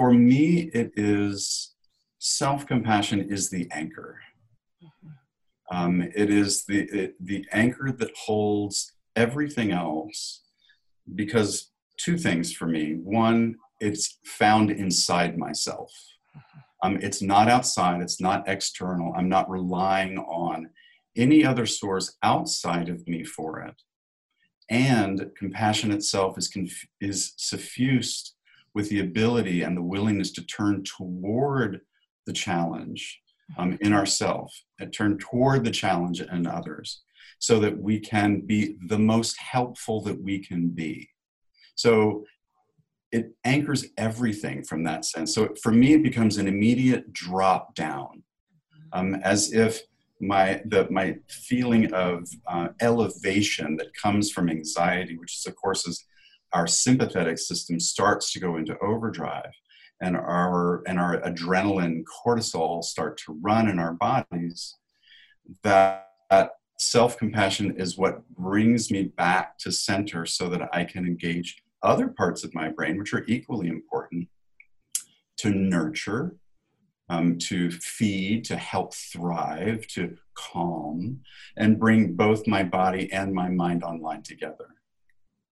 for me, it is self compassion is the anchor. Um, it is the it, the anchor that holds everything else. Because two things for me: one, it's found inside myself. Um, it's not outside. It's not external. I'm not relying on any other source outside of me for it. And compassion itself is, conf- is suffused with the ability and the willingness to turn toward the challenge um, in ourself and turn toward the challenge in others so that we can be the most helpful that we can be. So it anchors everything from that sense. So for me, it becomes an immediate drop down, um, as if my the my feeling of uh, elevation that comes from anxiety, which is of course is our sympathetic system starts to go into overdrive, and our and our adrenaline, cortisol start to run in our bodies. That, that self compassion is what brings me back to center, so that I can engage other parts of my brain, which are equally important, to nurture, um, to feed, to help thrive, to calm, and bring both my body and my mind online together.